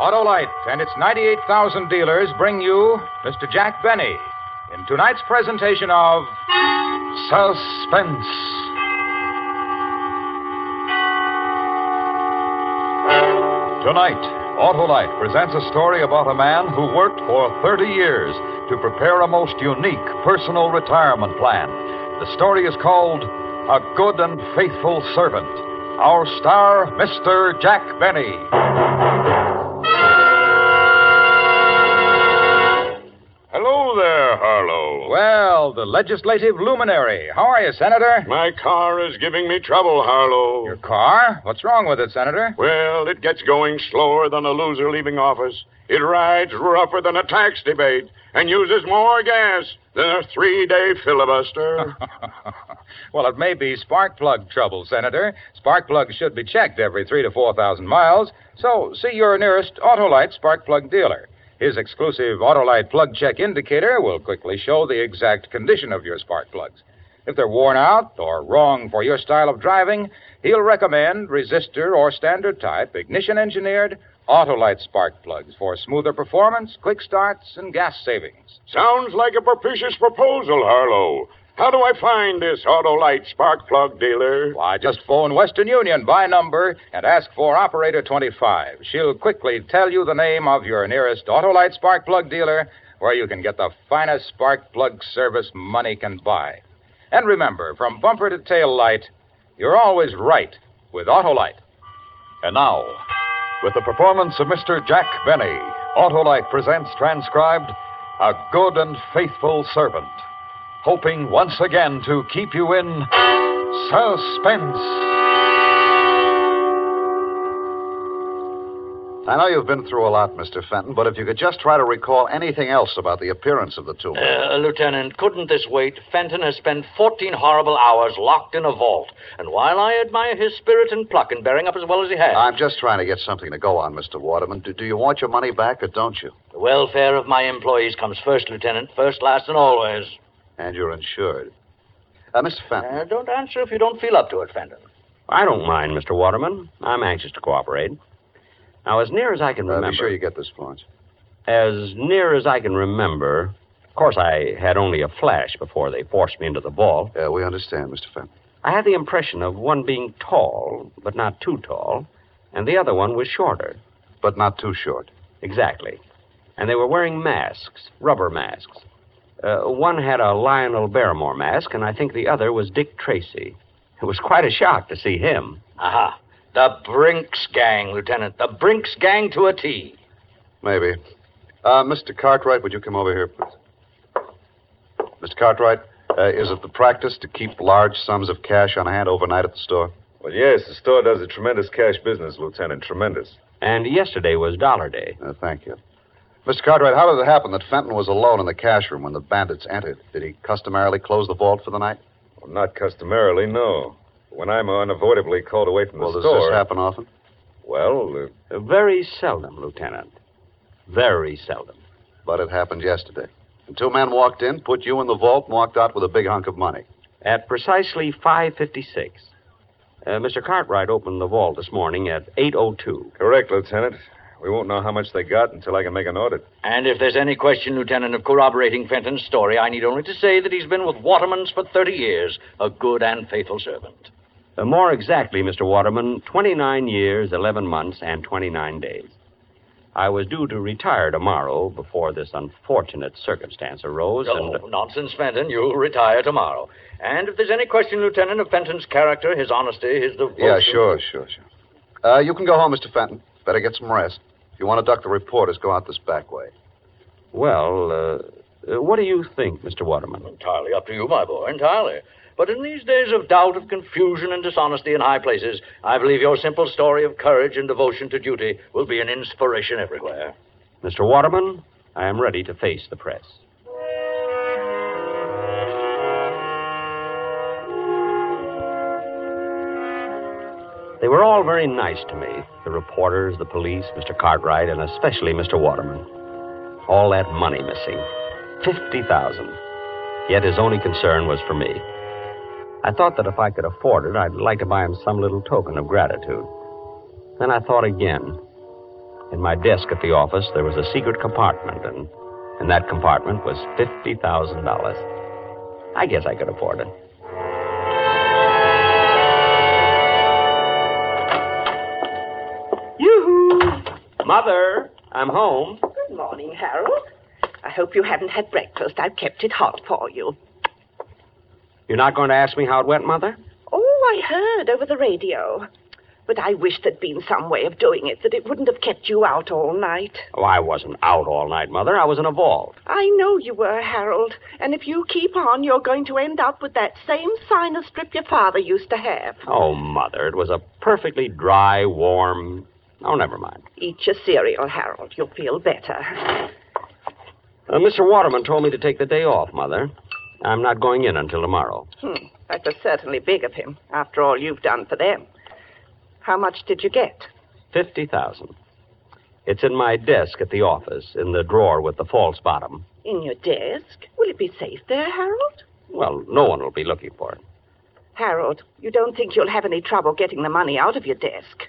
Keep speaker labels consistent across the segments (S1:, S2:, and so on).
S1: Autolite and its 98,000 dealers bring you Mr. Jack Benny in tonight's presentation of
S2: Suspense. Tonight, Autolite presents a story about a man who worked for 30 years to prepare a most unique personal retirement plan. The story is called A Good and Faithful Servant. Our star, Mr. Jack Benny.
S1: The legislative luminary. How are you, Senator?
S3: My car is giving me trouble, Harlow.
S1: Your car? What's wrong with it, Senator?
S3: Well, it gets going slower than a loser leaving office. It rides rougher than a tax debate and uses more gas than a three day filibuster.
S1: well, it may be spark plug trouble, Senator. Spark plugs should be checked every three to four thousand miles, so see your nearest Autolite spark plug dealer. His exclusive Autolite plug check indicator will quickly show the exact condition of your spark plugs. If they're worn out or wrong for your style of driving, he'll recommend resistor or standard type ignition engineered Autolite spark plugs for smoother performance, quick starts, and gas savings.
S3: Sounds like a propitious proposal, Harlow. How do I find this Autolite spark plug dealer?
S1: Why, just phone Western Union by number and ask for Operator 25. She'll quickly tell you the name of your nearest Autolite spark plug dealer where you can get the finest spark plug service money can buy. And remember, from bumper to tail light, you're always right with Autolite.
S2: And now, with the performance of Mr. Jack Benny, Autolite presents transcribed A Good and Faithful Servant, hoping once again to keep you in suspense.
S4: I know you've been through a lot, Mr. Fenton, but if you could just try to recall anything else about the appearance of the two men.
S5: Uh, Lieutenant, couldn't this wait? Fenton has spent 14 horrible hours locked in a vault. And while I admire his spirit and pluck in bearing up as well as he has,
S4: I'm just trying to get something to go on, Mr. Waterman. Do, do you want your money back or don't you?
S5: the welfare of my employees comes first, Lieutenant. First, last, and always.
S4: And you're insured. Uh, Mr. Fenton.
S5: Uh, don't answer if you don't feel up to it, Fenton.
S6: I don't mind, Mr. Waterman. I'm anxious to cooperate. Now, as near as I can
S4: Uh,
S6: remember.
S4: be sure you get this, Florence.
S6: As near as I can remember. Of course, I had only a flash before they forced me into the vault.
S4: Uh, we understand, Mr. Fenton.
S6: I had the impression of one being tall, but not too tall, and the other one was shorter.
S4: But not too short.
S6: Exactly. And they were wearing masks, rubber masks. Uh, one had a Lionel Barrymore mask, and I think the other was Dick Tracy. It was quite a shock to see him.
S5: Aha. The Brinks gang, Lieutenant. The Brinks gang to a T.
S4: Maybe. Uh, Mr. Cartwright, would you come over here, please? Mr. Cartwright, uh, is it the practice to keep large sums of cash on hand overnight at the store?
S7: Well, yes, the store does a tremendous cash business, Lieutenant. Tremendous.
S6: And yesterday was Dollar Day.
S4: Uh, thank you. Mr. Cartwright, how did it happen that Fenton was alone in the cash room when the bandits entered? Did he customarily close the vault for the night?
S7: Well, not customarily, no. When I'm unavoidably called away from
S4: Well,
S7: the
S4: does
S7: store.
S4: this happen often?
S7: Well, uh,
S6: Uh, Very seldom, Lieutenant. Very seldom.
S4: But it happened yesterday. And two men walked in, put you in the vault, and walked out with a big hunk of money.
S6: At precisely 5.56. Uh, Mr. Cartwright opened the vault this morning at 8.02.
S7: correct, Lieutenant. We won't know how much they got until I can make an audit.
S5: And if there's any question, Lieutenant, of corroborating Fenton's story, I need only to say that he's been with Waterman's for 30 years, a good and faithful servant.
S6: Uh, more exactly, Mr. Waterman, 29 years, 11 months, and 29 days. I was due to retire tomorrow before this unfortunate circumstance arose,
S5: Oh,
S6: and...
S5: nonsense, Fenton. You'll retire tomorrow. And if there's any question, Lieutenant, of Fenton's character, his honesty, his devotion.
S4: Yeah, sure, sure, sure. Uh, you can go home, Mr. Fenton. Better get some rest. If you want to duck the reporters, go out this back way.
S6: Well, uh, uh, what do you think, Mr. Waterman?
S5: Entirely up to you, my boy, entirely. But in these days of doubt, of confusion, and dishonesty in high places, I believe your simple story of courage and devotion to duty will be an inspiration everywhere.
S6: Mr. Waterman, I am ready to face the press. Were all very nice to me the reporters, the police, Mr. Cartwright, and especially Mr. Waterman. All that money missing 50000 Yet his only concern was for me. I thought that if I could afford it, I'd like to buy him some little token of gratitude. Then I thought again. In my desk at the office, there was a secret compartment, and in that compartment was $50,000. I guess I could afford it. Mother, I'm home.
S8: Good morning, Harold. I hope you haven't had breakfast. I've kept it hot for you.
S6: You're not going to ask me how it went, Mother?
S8: Oh, I heard over the radio. But I wish there'd been some way of doing it that it wouldn't have kept you out all night.
S6: Oh, I wasn't out all night, Mother. I was in a vault.
S8: I know you were, Harold. And if you keep on, you're going to end up with that same sinus strip your father used to have.
S6: Oh, Mother, it was a perfectly dry, warm. Oh, never mind.
S8: Eat your cereal, Harold. You'll feel better.
S6: Uh, Mr. Waterman told me to take the day off, Mother. I'm not going in until tomorrow.
S8: Hmm. That was certainly big of him, after all you've done for them. How much did you get?
S6: Fifty thousand. It's in my desk at the office, in the drawer with the false bottom.
S8: In your desk? Will it be safe there, Harold?
S6: Well, no one will be looking for it.
S8: Harold, you don't think you'll have any trouble getting the money out of your desk?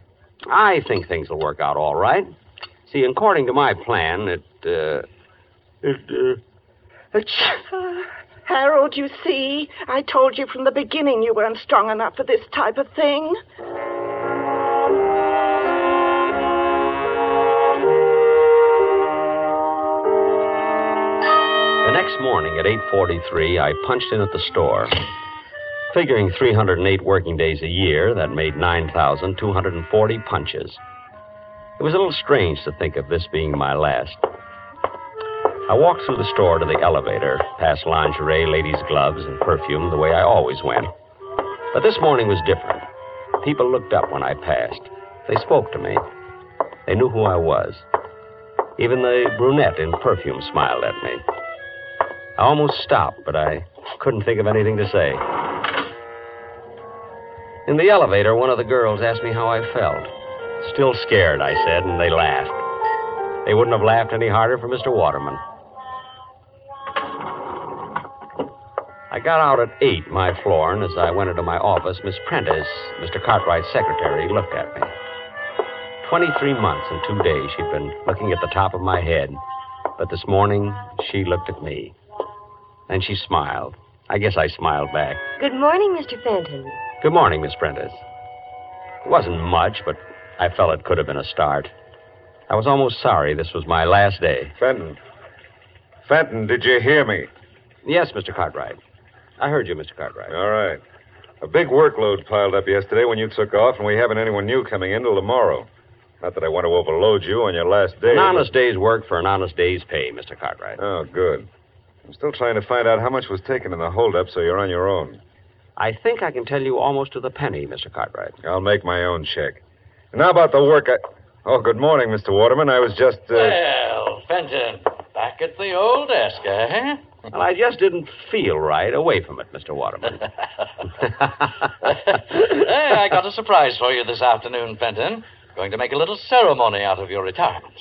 S6: I think things will work out all right. See, according to my plan, it, uh, it, uh,
S8: Uh, Harold, you see, I told you from the beginning you weren't strong enough for this type of thing.
S6: The next morning at 8:43, I punched in at the store. Figuring 308 working days a year, that made 9,240 punches. It was a little strange to think of this being my last. I walked through the store to the elevator, past lingerie, ladies' gloves, and perfume the way I always went. But this morning was different. People looked up when I passed. They spoke to me. They knew who I was. Even the brunette in perfume smiled at me. I almost stopped, but I couldn't think of anything to say. In the elevator, one of the girls asked me how I felt. Still scared, I said, and they laughed. They wouldn't have laughed any harder for Mr. Waterman. I got out at 8, my floor, and as I went into my office, Miss Prentice, Mr. Cartwright's secretary, looked at me. 23 months and two days she'd been looking at the top of my head, but this morning she looked at me. Then she smiled. I guess I smiled back.
S9: Good morning, Mr. Fenton.
S6: Good morning, Miss Prentice. It wasn't much, but I felt it could have been a start. I was almost sorry this was my last day.
S7: Fenton. Fenton, did you hear me?
S6: Yes, Mr. Cartwright. I heard you, Mr. Cartwright.
S7: All right. A big workload piled up yesterday when you took off, and we haven't anyone new coming in till tomorrow. Not that I want to overload you on your last day.
S6: An
S7: but-
S6: honest day's work for an honest day's pay, Mr. Cartwright.
S7: Oh, good. I'm still trying to find out how much was taken in the holdup, so you're on your own.
S6: I think I can tell you almost to the penny, Mr. Cartwright.
S7: I'll make my own check. And how about the work I. Oh, good morning, Mr. Waterman. I was just. Uh...
S5: Well, Fenton, back at the old desk, eh?
S6: Well, I just didn't feel right away from it, Mr. Waterman.
S5: hey, I got a surprise for you this afternoon, Fenton. Going to make a little ceremony out of your retirement.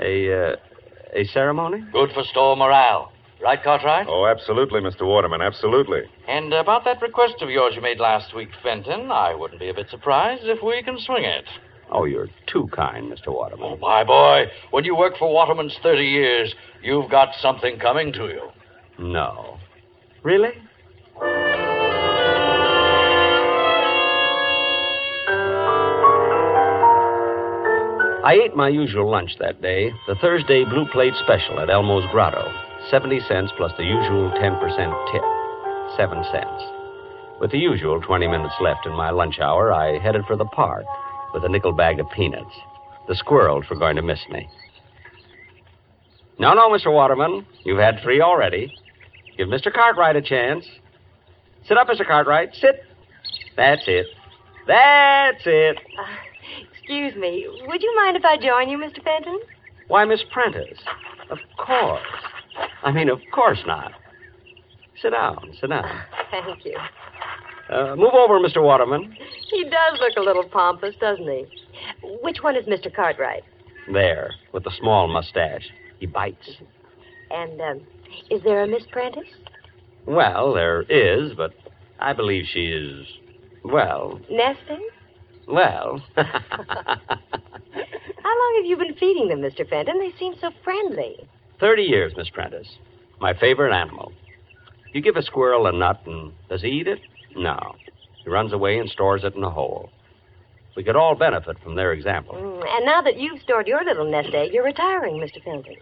S6: a, uh, a ceremony?
S5: Good for store morale. Right, Cartwright?
S7: Oh, absolutely, Mr. Waterman. Absolutely.
S5: And about that request of yours you made last week, Fenton, I wouldn't be a bit surprised if we can swing it.
S6: Oh, you're too kind, Mr. Waterman.
S5: Oh, my boy, when you work for Waterman's 30 years, you've got something coming to you.
S6: No. Really? I ate my usual lunch that day, the Thursday Blue Plate Special at Elmo's Grotto. 70 cents plus the usual 10% tip. 7 cents. With the usual 20 minutes left in my lunch hour, I headed for the park with a nickel bag of peanuts. The squirrels were going to miss me. No, no, Mr. Waterman. You've had three already. Give Mr. Cartwright a chance. Sit up, Mr. Cartwright. Sit. That's it. That's it.
S9: Uh, excuse me. Would you mind if I join you, Mr. Fenton?
S6: Why, Miss Prentice. Of course. I mean, of course not. Sit down. Sit down.
S9: Thank you.
S6: Uh, move over, Mr. Waterman.
S9: He does look a little pompous, doesn't he? Which one is Mr. Cartwright?
S6: There, with the small mustache. He bites.
S9: And um, is there a Miss Prentice?
S6: Well, there is, but I believe she is. Well,
S9: Nesting?
S6: well.
S9: How long long have you been feeding them, Mr. Fenton? They seem so friendly.
S6: Thirty years, Miss Prentice. My favorite animal. You give a squirrel a nut, and does he eat it? No. He runs away and stores it in a hole. We could all benefit from their example.
S9: Mm, and now that you've stored your little nest egg, you're retiring, Mr. Fenton.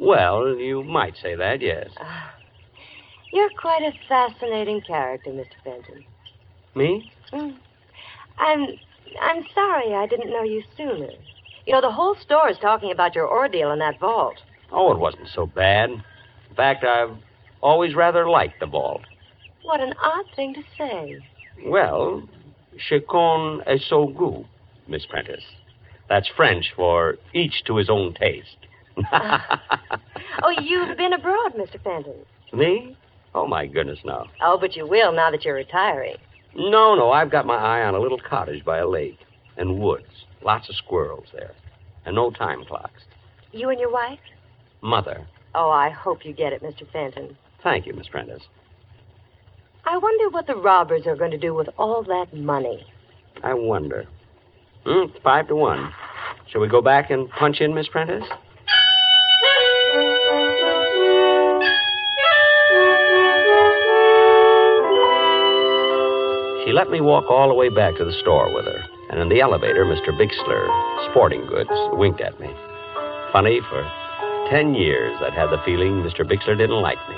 S6: Well, you might say that, yes.
S9: You're quite a fascinating character, Mr. Fenton.
S6: Me?
S9: Mm. I'm I'm sorry I didn't know you sooner. You know, the whole store is talking about your ordeal in that vault.
S6: Oh, it wasn't so bad. In fact, I've always rather liked the vault.
S9: What an odd thing to say.
S6: Well, chacun est son goût, Miss Prentice. That's French for each to his own taste.
S9: Oh, you've been abroad, Mr. Fenton.
S6: Me? Oh, my goodness, no.
S9: Oh, but you will now that you're retiring.
S6: No, no, I've got my eye on a little cottage by a lake and woods. Lots of squirrels there. And no time clocks.
S9: You and your wife?
S6: Mother.
S9: Oh, I hope you get it, Mr. Fenton.
S6: Thank you, Miss Prentice.
S9: I wonder what the robbers are going to do with all that money.
S6: I wonder. Hmm, it's five to one. Shall we go back and punch in, Miss Prentice? She let me walk all the way back to the store with her. And in the elevator, Mr. Bixler, sporting goods, winked at me. Funny, for ten years I'd had the feeling Mr. Bixler didn't like me.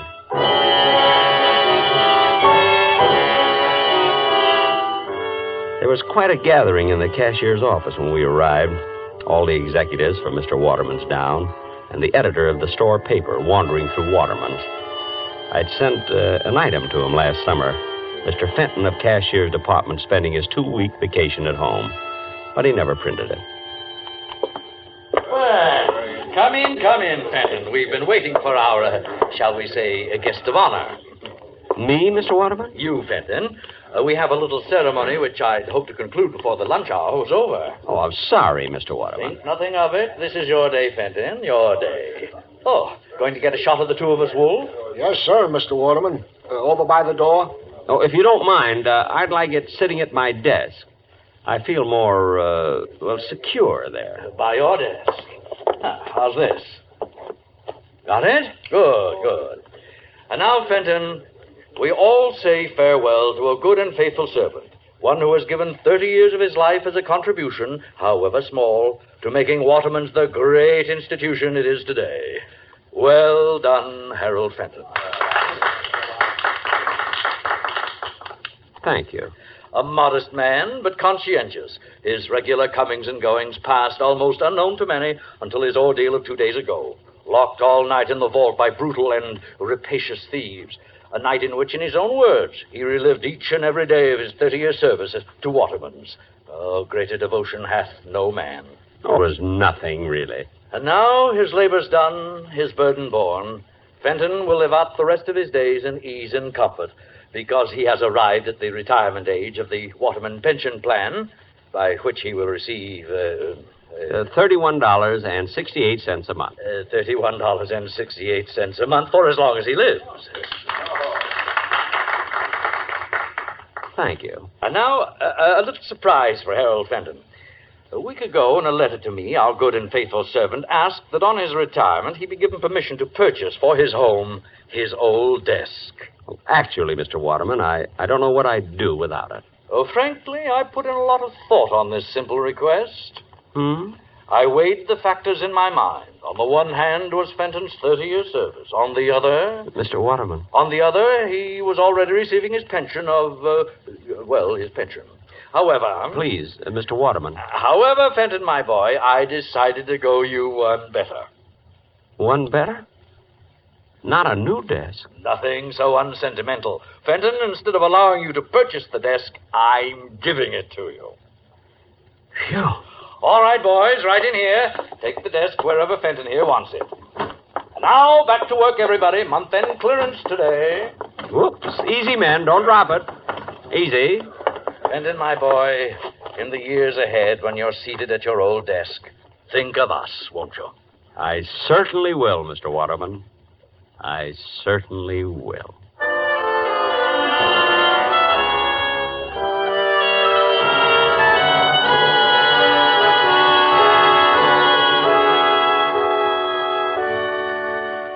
S6: There was quite a gathering in the cashier's office when we arrived. All the executives from Mr. Waterman's down, and the editor of the store paper wandering through Waterman's. I'd sent uh, an item to him last summer. Mr. Fenton of Cashier's Department spending his two week vacation at home. But he never printed it.
S5: Come in, come in, Fenton. We've been waiting for our, uh, shall we say, a guest of honor.
S6: Me, Mr. Waterman?
S5: You, Fenton. Uh, we have a little ceremony which I'd hope to conclude before the lunch hour was over.
S6: Oh, I'm sorry, Mr. Waterman.
S5: Think nothing of it. This is your day, Fenton. Your day. Oh, going to get a shot of the two of us, Wolf?
S10: Yes, sir, Mr. Waterman. Uh, over by the door.
S6: Oh, if you don't mind, uh, I'd like it sitting at my desk. I feel more, uh, well, secure there.
S5: By your desk. How's this? Got it? Good, good. And now, Fenton, we all say farewell to a good and faithful servant, one who has given 30 years of his life as a contribution, however small, to making Waterman's the great institution it is today. Well done, Harold Fenton.
S6: Thank you.
S5: A modest man, but conscientious. His regular comings and goings passed almost unknown to many until his ordeal of two days ago. Locked all night in the vault by brutal and rapacious thieves. A night in which, in his own words, he relived each and every day of his 30 year service to Waterman's. Oh, greater devotion hath no man.
S6: It was nothing, really.
S5: And now, his labor's done, his burden borne, Fenton will live out the rest of his days in ease and comfort, because he has arrived at the retirement age of the Waterman pension plan, by which he will receive uh,
S6: Uh, $31.68 a month.
S5: uh, $31.68 a month for as long as he lives.
S6: Thank you.
S5: And now, a, a little surprise for Harold Fenton. A week ago, in a letter to me, our good and faithful servant asked that on his retirement he be given permission to purchase for his home his old desk.
S6: Actually, Mr. Waterman, I, I don't know what I'd do without it.
S5: Oh, frankly, I put in a lot of thought on this simple request.
S6: Hmm?
S5: I weighed the factors in my mind. On the one hand was Fenton's 30 year service. On the other,
S6: Mr. Waterman.
S5: on the other, he was already receiving his pension of, uh, well, his pension. However,
S6: Please, uh, Mr. Waterman.
S5: however, Fenton, my boy, I decided to go you one better.
S6: One better? Not a new desk.
S5: Nothing so unsentimental. Fenton, instead of allowing you to purchase the desk, I'm giving it to you.
S6: Phew.
S5: All right, boys, right in here. Take the desk wherever Fenton here wants it. Now, back to work, everybody. Month end clearance today.
S6: Whoops. Easy, men. Don't drop it. Easy.
S5: Fenton, my boy, in the years ahead, when you're seated at your old desk, think of us, won't you?
S6: I certainly will, Mr. Waterman. I certainly will.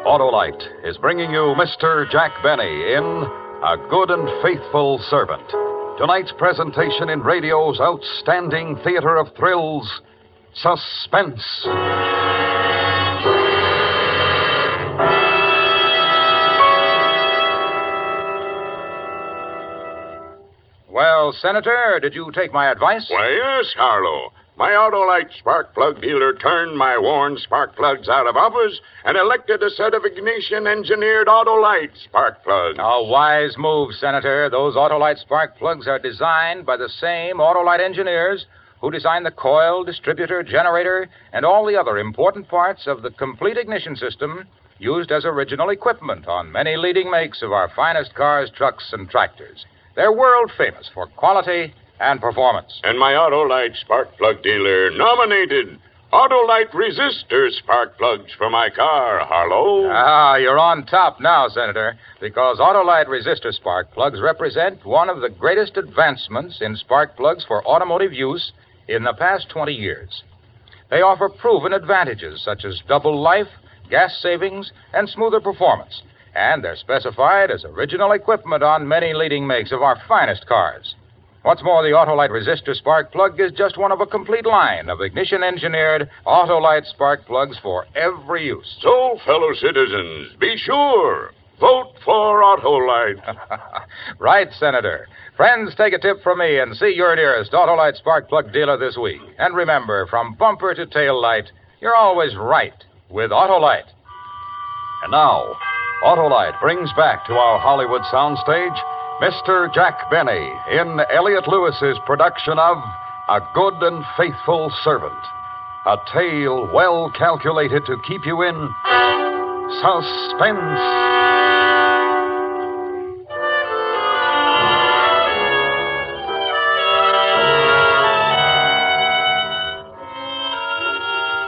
S2: Autolite is bringing you Mr. Jack Benny in A Good and Faithful Servant. Tonight's presentation in radio's outstanding theater of thrills, Suspense.
S1: Well, Senator, did you take my advice?
S3: Why, yes, Harlow. My Autolite spark plug dealer turned my worn spark plugs out of office and elected a set of ignition engineered Autolite spark plugs.
S1: A wise move, Senator. Those Autolite spark plugs are designed by the same Autolite engineers who designed the coil, distributor, generator, and all the other important parts of the complete ignition system used as original equipment on many leading makes of our finest cars, trucks, and tractors. They're world famous for quality and performance.
S3: And my Autolite spark plug dealer nominated Autolite resistor spark plugs for my car, Harlow.
S1: Ah, you're on top now, Senator, because Autolite resistor spark plugs represent one of the greatest advancements in spark plugs for automotive use in the past 20 years. They offer proven advantages such as double life, gas savings, and smoother performance. And they're specified as original equipment on many leading makes of our finest cars. What's more, the Autolite resistor spark plug is just one of a complete line of ignition engineered Autolite spark plugs for every use.
S3: So, fellow citizens, be sure. Vote for Autolite.
S1: right, Senator. Friends, take a tip from me and see your nearest Autolite spark plug dealer this week. And remember, from bumper to tail light, you're always right with Autolite.
S2: And now, Autolite brings back to our Hollywood soundstage Mr. Jack Benny in Elliot Lewis's production of A Good and Faithful Servant. A tale well calculated to keep you in suspense.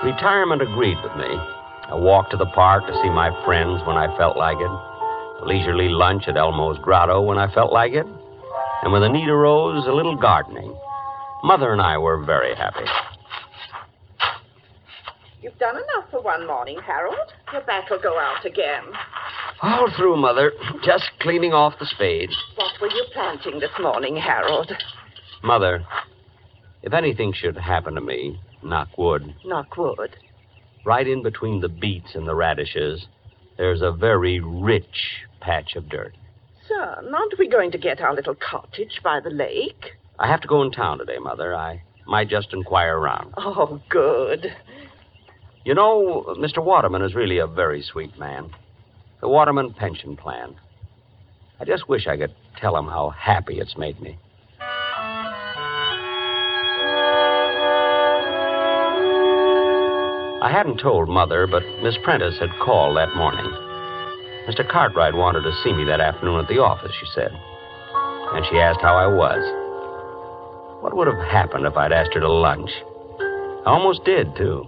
S6: Retirement agreed with me. A walk to the park to see my friends when I felt like it. A leisurely lunch at Elmo's Grotto when I felt like it. And when the need arose, a little gardening. Mother and I were very happy.
S8: You've done enough for one morning, Harold. Your back will go out again.
S6: All through, Mother. Just cleaning off the spade.
S8: What were you planting this morning, Harold?
S6: Mother, if anything should happen to me, knock wood,
S8: Knock wood.
S6: Right in between the beets and the radishes, there's a very rich patch of dirt.
S8: Son, aren't we going to get our little cottage by the lake?
S6: I have to go in town today, Mother. I might just inquire around.
S8: Oh, good.
S6: You know, Mr. Waterman is really a very sweet man. The Waterman pension plan. I just wish I could tell him how happy it's made me. I hadn't told Mother, but Miss Prentice had called that morning. Mr. Cartwright wanted to see me that afternoon at the office, she said. And she asked how I was. What would have happened if I'd asked her to lunch? I almost did, too.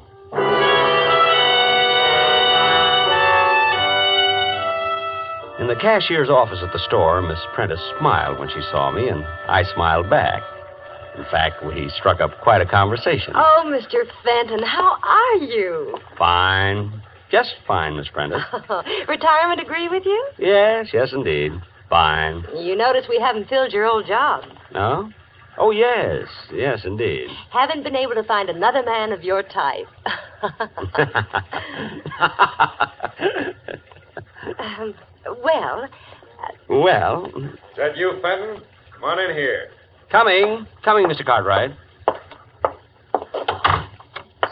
S6: In the cashier's office at the store, Miss Prentice smiled when she saw me, and I smiled back. In fact, we struck up quite a conversation.
S9: Oh, Mr. Fenton, how are you?
S6: Fine. Just fine, Miss Prentice.
S9: Retirement agree with you?
S6: yes, yes, indeed. Fine.
S9: You notice we haven't filled your old job.
S6: No? Oh, yes. Yes, indeed.
S9: Haven't been able to find another man of your type. um, well,
S6: well,
S7: Is that you, Fenton? Come on in here.
S6: Coming. Coming, Mr. Cartwright.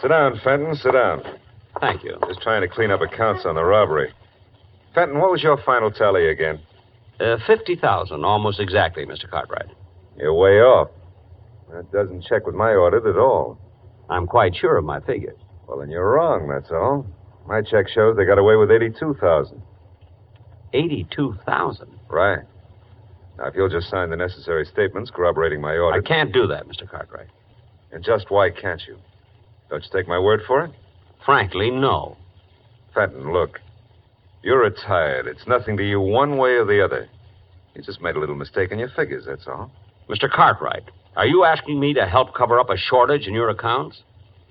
S7: Sit down, Fenton. Sit down.
S6: Thank you.
S7: Just trying to clean up accounts on the robbery. Fenton, what was your final tally again?
S6: Uh, 50,000, almost exactly, Mr. Cartwright.
S7: You're way off. That doesn't check with my audit at all.
S6: I'm quite sure of my figures.
S7: Well, then you're wrong, that's all. My check shows they got away with 82,000.
S6: 82,000.
S7: Right. Now, if you'll just sign the necessary statements corroborating my
S6: order.
S7: I
S6: can't do that, Mr. Cartwright.
S7: And just why can't you? Don't you take my word for it?
S6: Frankly, no.
S7: Fenton, look. You're retired. It's nothing to you one way or the other. You just made a little mistake in your figures, that's all.
S6: Mr. Cartwright, are you asking me to help cover up a shortage in your accounts?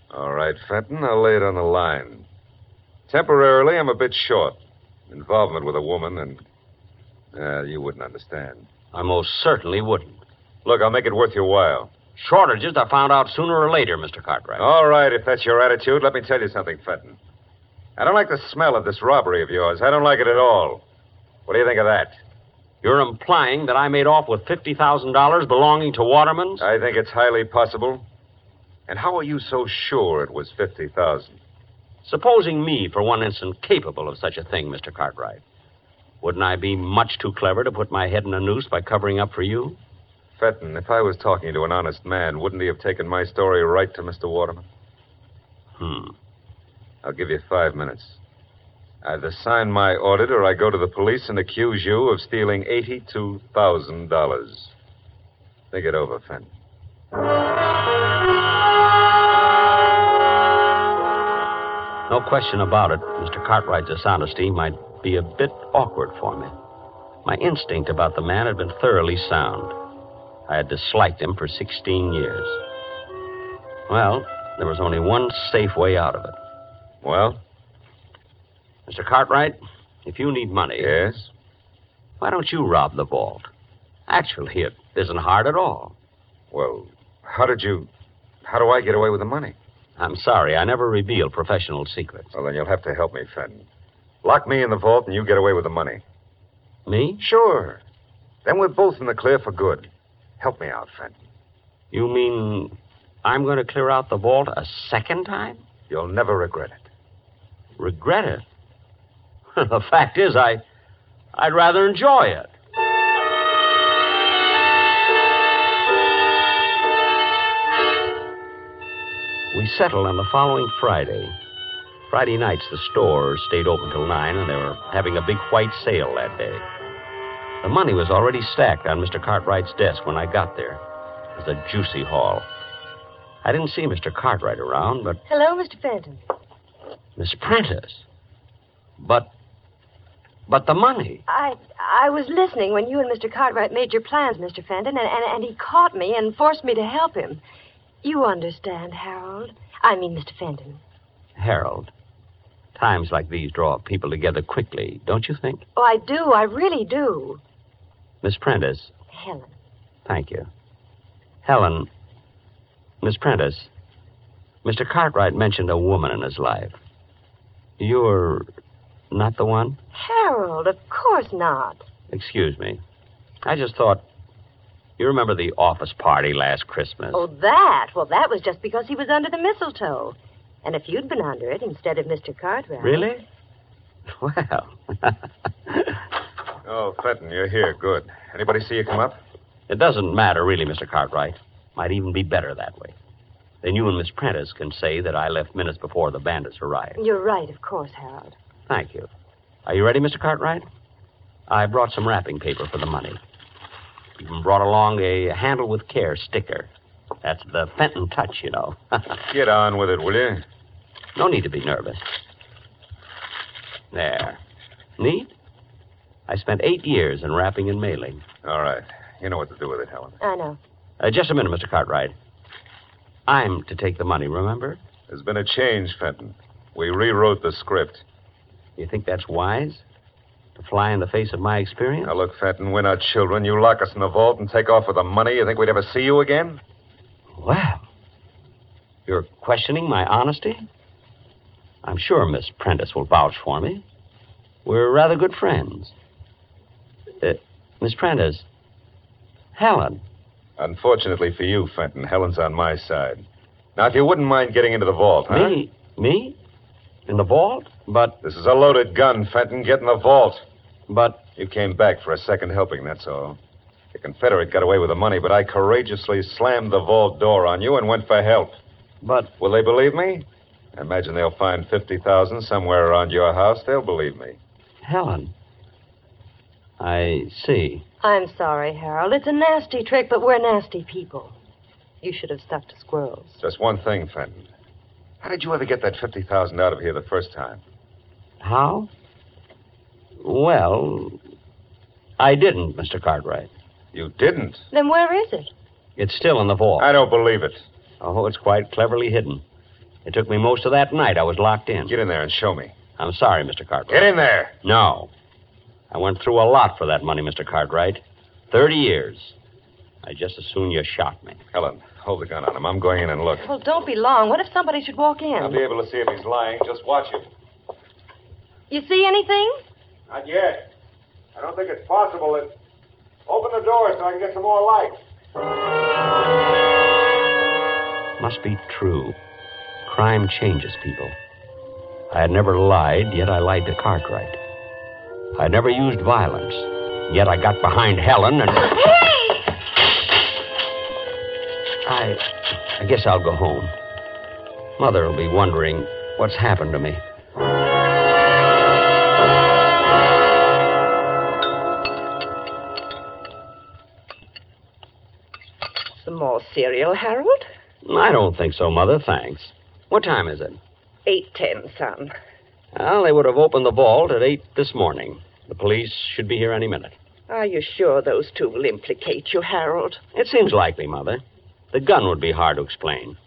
S7: All right, Fenton, I'll lay it on the line. Temporarily, I'm a bit short. Involvement with a woman, and. Uh, you wouldn't understand.
S6: I most certainly wouldn't.
S7: Look, I'll make it worth your while.
S6: Shortages I found out sooner or later, Mr. Cartwright.
S7: All right, if that's your attitude, let me tell you something, Fenton. I don't like the smell of this robbery of yours. I don't like it at all. What do you think of that?
S6: You're implying that I made off with $50,000 belonging to Waterman's?
S7: I think it's highly possible. And how are you so sure it was 50000
S6: Supposing me, for one instant, capable of such a thing, Mr. Cartwright, wouldn't I be much too clever to put my head in a noose by covering up for you?
S7: Fenton, if I was talking to an honest man, wouldn't he have taken my story right to Mr. Waterman?
S6: Hmm.
S7: I'll give you five minutes. Either sign my audit or I go to the police and accuse you of stealing $82,000. Think it over, Fenton.
S6: No question about it, Mr. Cartwright's dishonesty might be a bit awkward for me. My instinct about the man had been thoroughly sound. I had disliked him for 16 years. Well, there was only one safe way out of it.
S7: Well?
S6: Mr. Cartwright, if you need money.
S7: Yes?
S6: Why don't you rob the vault? Actually, it isn't hard at all.
S7: Well, how did you. How do I get away with the money?
S6: I'm sorry, I never reveal professional secrets.
S7: Well, then you'll have to help me, Fenton. Lock me in the vault and you get away with the money.
S6: Me?
S7: Sure. Then we're both in the clear for good. Help me out, Fenton.
S6: You mean I'm going to clear out the vault a second time?
S7: You'll never regret it.
S6: Regret it? the fact is, I, I'd rather enjoy it. We settled on the following Friday. Friday nights, the store stayed open till 9, and they were having a big white sale that day. The money was already stacked on Mr. Cartwright's desk when I got there. It was a juicy haul. I didn't see Mr. Cartwright around, but
S9: Hello, Mr. Fenton.
S6: Miss Prentice. But. But the money.
S9: I I was listening when you and Mr. Cartwright made your plans, Mr. Fenton, and, and, and he caught me and forced me to help him. You understand, Harold. I mean, Mr. Fenton.
S6: Harold. Times like these draw people together quickly, don't you think?
S9: Oh, I do. I really do.
S6: Miss Prentice.
S9: Helen.
S6: Thank you. Helen. Miss Prentice. Mr. Cartwright mentioned a woman in his life. You're not the one?
S9: Harold, of course not.
S6: Excuse me. I just thought. You remember the office party last Christmas?
S9: Oh, that? Well, that was just because he was under the mistletoe. And if you'd been under it instead of Mr. Cartwright.
S6: Really? Well.
S7: Oh, Fenton, you're here. Good. Anybody see you come up?
S6: it doesn't matter, really, Mr. Cartwright. Might even be better that way. Then you and Miss Prentice can say that I left minutes before the bandits arrived.
S9: You're right, of course, Harold.
S6: Thank you. Are you ready, Mr. Cartwright? I brought some wrapping paper for the money. Even brought along a handle with care sticker. That's the Fenton touch, you know.
S7: Get on with it, will you?
S6: no need to be nervous. There. Neat? I spent eight years in wrapping and mailing.
S7: All right. You know what to do with it, Helen.
S9: I know.
S6: Uh, just a minute, Mr. Cartwright. I'm to take the money, remember?
S7: There's been a change, Fenton. We rewrote the script.
S6: You think that's wise? To fly in the face of my experience?
S7: Now, look, Fenton, we're not children. You lock us in the vault and take off with the money. You think we'd ever see you again?
S6: Well, you're questioning my honesty? I'm sure Miss Prentice will vouch for me. We're rather good friends. Uh, Miss Prentice, Helen.
S7: Unfortunately for you, Fenton, Helen's on my side. Now, if you wouldn't mind getting into the vault, huh?
S6: Me? Me? In the vault? But,
S7: This is a loaded gun, Fenton. Get in the vault.
S6: but,
S7: You came back for a second helping, that's all. The Confederate got away with the money, but I courageously slammed the vault door on you and went for help.
S6: but,
S7: Will they believe me? I imagine they'll find 50,000 somewhere around your house. They'll believe me.
S6: Helen. I see.
S9: I'm sorry, Harold. It's a nasty trick, but we're nasty people. You should have stuck to squirrels.
S7: Just one thing, Fenton. How did you ever get that 50,000 out of here the first time?
S6: How? Well, I didn't, Mr. Cartwright.
S7: You didn't.
S9: Then where is it?
S6: It's still in the vault.
S7: I don't believe it.
S6: Oh, it's quite cleverly hidden. It took me most of that night. I was locked in.
S7: Get in there and show me.
S6: I'm sorry, Mr. Cartwright.
S7: Get in there.
S6: No. I went through a lot for that money, Mr. Cartwright. Thirty years. I just as soon you shot me.
S7: Helen, hold the gun on him. I'm going in and look.
S9: Well, don't be long. What if somebody should walk in?
S7: I'll be able to see if he's lying. Just watch him.
S9: You see anything?
S10: Not yet. I don't think it's possible that. Open the door so I can get some more light.
S6: Must be true. Crime changes people. I had never lied, yet I lied to Cartwright. I had never used violence, yet I got behind Helen and. Hey! I. I guess I'll go home. Mother will be wondering what's happened to me.
S8: More cereal, Harold?
S6: I don't think so, Mother. Thanks. What time is it?
S8: Eight ten, son.
S6: Well, they would have opened the vault at 8 this morning. The police should be here any minute.
S8: Are you sure those two will implicate you, Harold?
S6: It seems likely, Mother. The gun would be hard to explain.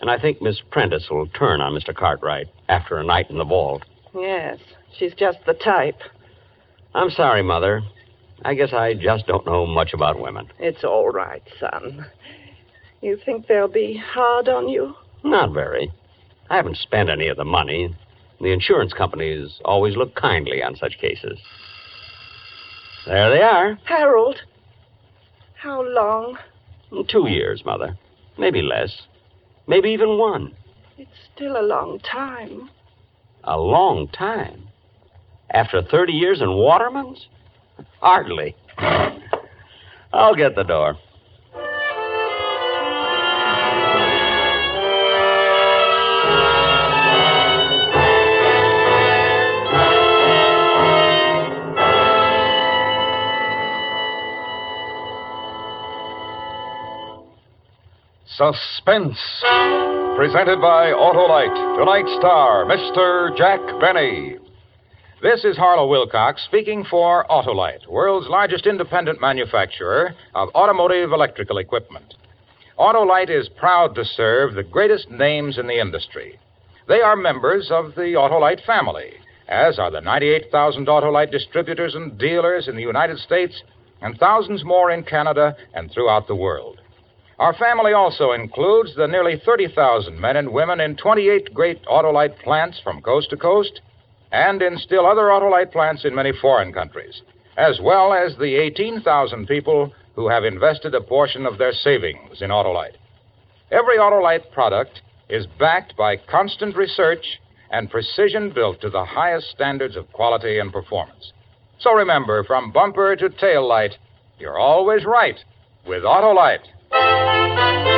S6: And I think Miss Prentice will turn on Mr. Cartwright after a night in the vault.
S8: Yes, she's just the type.
S6: I'm sorry, Mother. I guess I just don't know much about women.
S8: It's all right, son. You think they'll be hard on you?
S6: Not very. I haven't spent any of the money. The insurance companies always look kindly on such cases. There they are.
S8: Harold, how long?
S6: Two years, Mother. Maybe less. Maybe even one.
S8: It's still a long time.
S6: A long time. After 30 years in Waterman's? Hardly. I'll get the door.
S2: Suspense. Presented by Autolite. Tonight's star, Mr. Jack Benny.
S1: This is Harlow Wilcox speaking for Autolite, world's largest independent manufacturer of automotive electrical equipment. Autolite is proud to serve the greatest names in the industry. They are members of the Autolite family, as are the 98,000 Autolite distributors and dealers in the United States and thousands more in Canada and throughout the world. Our family also includes the nearly 30,000 men and women in 28 great Autolite plants from coast to coast and in still other Autolite plants in many foreign countries, as well as the 18,000 people who have invested a portion of their savings in Autolite. Every Autolite product is backed by constant research and precision built to the highest standards of quality and performance. So remember, from bumper to tail light, you're always right with Autolite.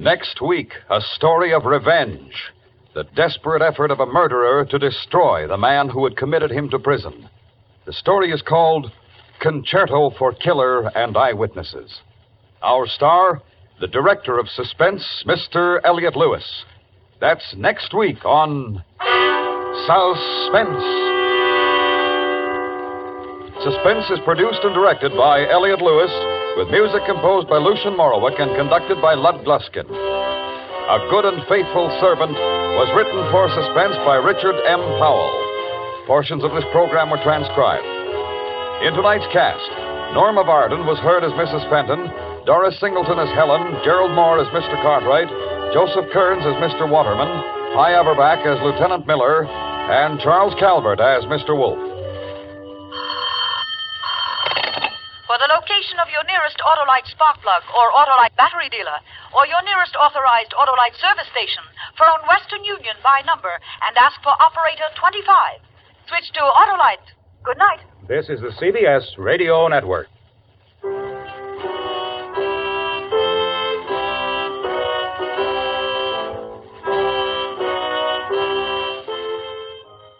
S2: Next week, a story of revenge. The desperate effort of a murderer to destroy the man who had committed him to prison. The story is called Concerto for Killer and Eyewitnesses. Our star, the director of suspense, Mr. Elliot Lewis. That's next week on Suspense. Suspense is produced and directed by Elliot Lewis, with music composed by Lucien Moraweck and conducted by Lud Gluskin. A Good and Faithful Servant was written for Suspense by Richard M. Powell. Portions of this program were transcribed. In tonight's cast, Norma Varden was heard as Mrs. Fenton, Doris Singleton as Helen, Gerald Mohr as Mr. Cartwright, Joseph Kearns as Mr. Waterman, Hy Averback as Lieutenant Miller, and Charles Calvert as Mr. Wolf.
S11: For the location of your nearest Autolite spark plug or Autolite battery dealer, or your nearest authorized Autolite service station, phone Western Union by number and ask for operator 25. Switch to Autolite. Good night.
S1: This is the CBS Radio Network.